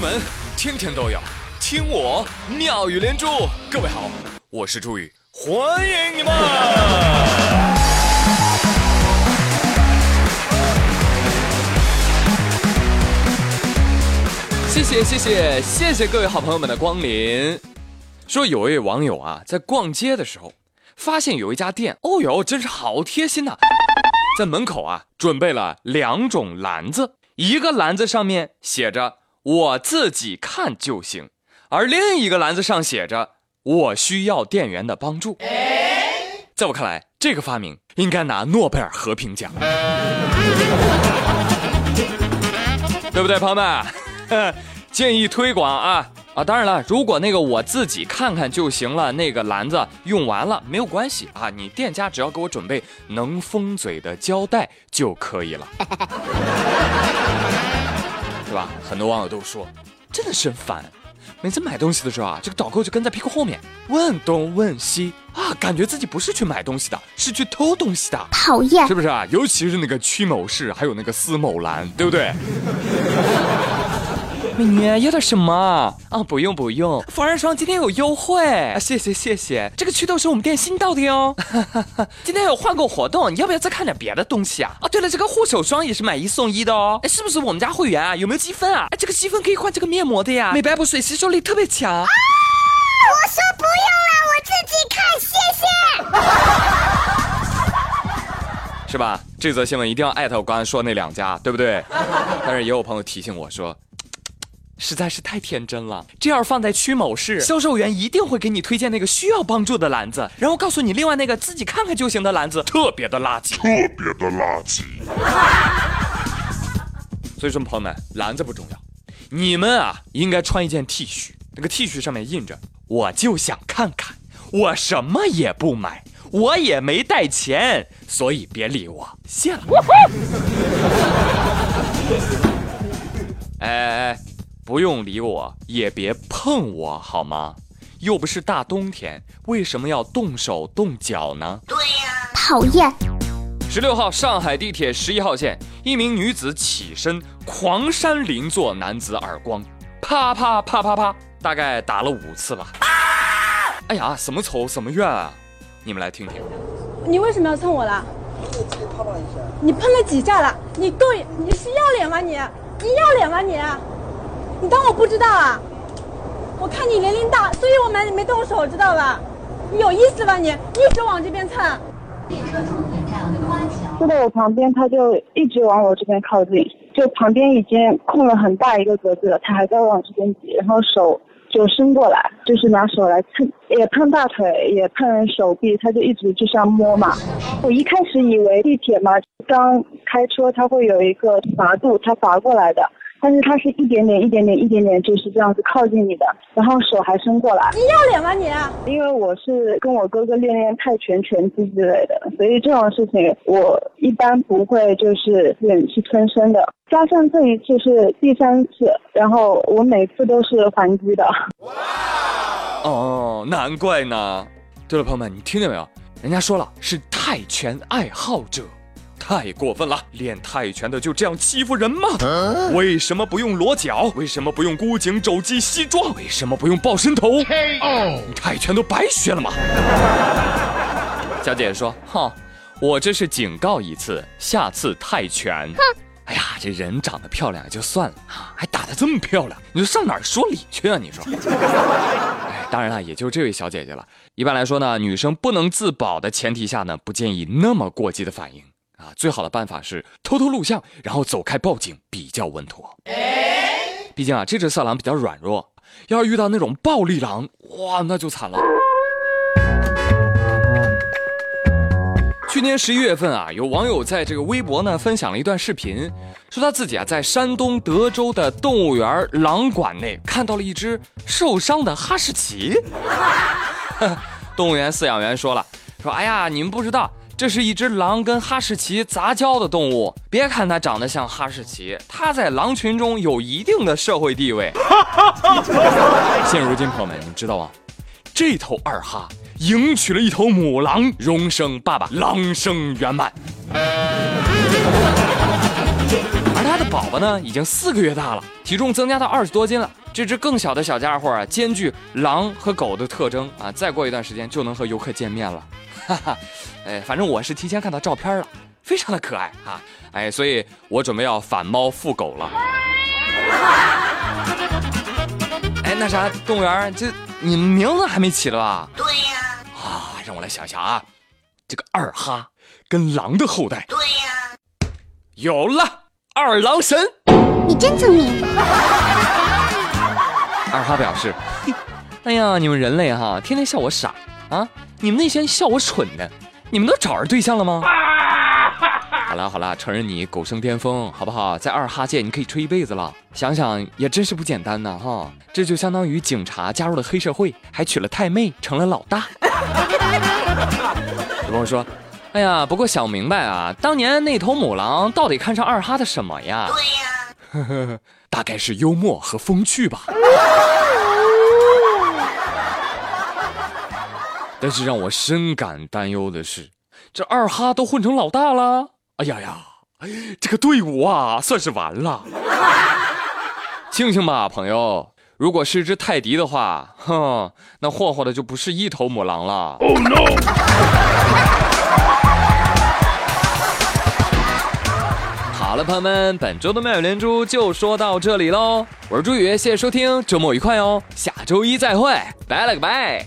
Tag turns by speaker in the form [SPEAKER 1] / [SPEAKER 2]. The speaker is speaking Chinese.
[SPEAKER 1] 门天天都有听我妙语连珠。各位好，我是朱宇，欢迎你们！谢谢谢谢谢谢各位好朋友们的光临。说有一位网友啊，在逛街的时候，发现有一家店，哦哟，真是好贴心呐，在门口啊准备了两种篮子，一个篮子上面写着。我自己看就行，而另一个篮子上写着“我需要店员的帮助”。在我看来，这个发明应该拿诺贝尔和平奖，对不对，朋友们？建议推广啊啊！当然了，如果那个我自己看看就行了，那个篮子用完了没有关系啊，你店家只要给我准备能封嘴的胶带就可以了。是吧？很多网友都说，真的是烦。每次买东西的时候啊，这个导购就跟在屁股后面，问东问西啊，感觉自己不是去买东西的，是去偷东西的。
[SPEAKER 2] 讨厌，
[SPEAKER 1] 是不是啊？尤其是那个屈某氏，还有那个司某兰，对不对？美女要点什么啊？不用不用，防晒霜今天有优惠啊！谢谢谢谢，这个祛痘是我们店新到的哟。今天有换购活动，你要不要再看点别的东西啊？啊，对了，这个护手霜也是买一送一的哦。哎，是不是我们家会员啊？有没有积分啊？哎，这个积分可以换这个面膜的呀，美白补水，吸收力特别强。啊！
[SPEAKER 2] 我说不用了，我自己看，谢
[SPEAKER 1] 谢。是吧？这则新闻一定要艾特我刚才说那两家，对不对？但是也有朋友提醒我说。实在是太天真了，这要放在屈某市，销售员一定会给你推荐那个需要帮助的篮子，然后告诉你另外那个自己看看就行的篮子特别的垃圾，特别的垃圾。所以说，朋友们，篮子不重要，你们啊应该穿一件 T 恤，那个 T 恤上面印着“我就想看看，我什么也不买，我也没带钱，所以别理我，谢了。”哎哎哎！不用理我，也别碰我，好吗？又不是大冬天，为什么要动手动脚呢？对
[SPEAKER 2] 呀，讨厌。
[SPEAKER 1] 十六号，上海地铁十一号线，一名女子起身狂扇邻座男子耳光，啪啪啪啪啪，大概打了五次吧。啊哎呀，什么仇什么怨啊？你们来听听。
[SPEAKER 3] 你为什么要蹭我了？你碰了几下了？你够？你是要脸吗？你？你要脸吗？你？你当我不知道啊？我看你年龄大，所以我没没动手，知道吧？你有意思吧？你一直往这边蹭。列车终点站
[SPEAKER 4] 花桥。就在我旁边，他就一直往我这边靠近，就旁边已经空了很大一个格子了，他还在往这边挤，然后手就伸过来，就是拿手来蹭，也碰大腿，也碰手臂，他就一直就像摸嘛。我一开始以为地铁嘛，刚开车他会有一个阀度，他阀过来的。但是他是一点点、一点点、一点点，就是这样子靠近你的，然后手还伸过来。
[SPEAKER 3] 你要脸吗你？
[SPEAKER 4] 因为我是跟我哥哥练练泰拳、拳击之类的，所以这种事情我一般不会就是忍气吞声的。加上这一次是第三次，然后我每次都是还击的。哇！
[SPEAKER 1] 哦，难怪呢。对了，朋友们，你听见没有？人家说了是泰拳爱好者。太过分了！练泰拳的就这样欺负人吗？为什么不用裸脚？为什么不用箍颈肘击西装？为什么不用抱身头？你泰拳都白学了吗？小姐姐说：“哼，我这是警告一次，下次泰拳。”哼！哎呀，这人长得漂亮也就算了啊，还打得这么漂亮，你说上哪儿说理去啊？你说？哎，当然了，也就这位小姐姐了。一般来说呢，女生不能自保的前提下呢，不建议那么过激的反应。啊，最好的办法是偷偷录像，然后走开报警，比较稳妥。毕竟啊，这只色狼比较软弱，要是遇到那种暴力狼，哇，那就惨了。去年十一月份啊，有网友在这个微博呢分享了一段视频，说他自己啊在山东德州的动物园狼馆内看到了一只受伤的哈士奇。动物园饲养员说了，说哎呀，你们不知道。这是一只狼跟哈士奇杂交的动物，别看它长得像哈士奇，它在狼群中有一定的社会地位。现如今，朋友们，你们知道吗？这头二哈迎娶了一头母狼，荣升爸爸，狼生圆满。而它的宝宝呢，已经四个月大了，体重增加到二十多斤了。这只更小的小家伙啊，兼具狼和狗的特征啊，再过一段时间就能和游客见面了。哈哈，哎，反正我是提前看到照片了，非常的可爱啊。哎，所以我准备要反猫复狗了。哎，那啥，动物园，这你们名字还没起了吧？
[SPEAKER 2] 对呀。
[SPEAKER 1] 啊，让我来想想啊，这个二哈跟狼的后代。
[SPEAKER 2] 对呀。
[SPEAKER 1] 有了，二郎神。
[SPEAKER 2] 你真聪明。
[SPEAKER 1] 二哈表示：“ 哎呀，你们人类哈，天天笑我傻啊！你们那些笑我蠢的，你们都找着对象了吗？”好了好了，承认你狗生巅峰，好不好？在二哈界你可以吹一辈子了。想想也真是不简单呐哈！这就相当于警察加入了黑社会，还娶了太妹，成了老大。有朋友说：“哎呀，不过想不明白啊，当年那头母狼到底看上二哈的什么呀？”
[SPEAKER 2] 对呀。
[SPEAKER 1] 呵呵，大概是幽默和风趣吧。但是让我深感担忧的是，这二哈都混成老大了。哎呀呀，这个队伍啊，算是完了。庆幸吧，朋友。如果是只泰迪的话，哼，那霍霍的就不是一头母狼了。Oh no！好了，朋友们，本周的妙语连珠就说到这里喽。我是朱宇，谢谢收听，周末愉快哦，下周一再会，拜了个拜。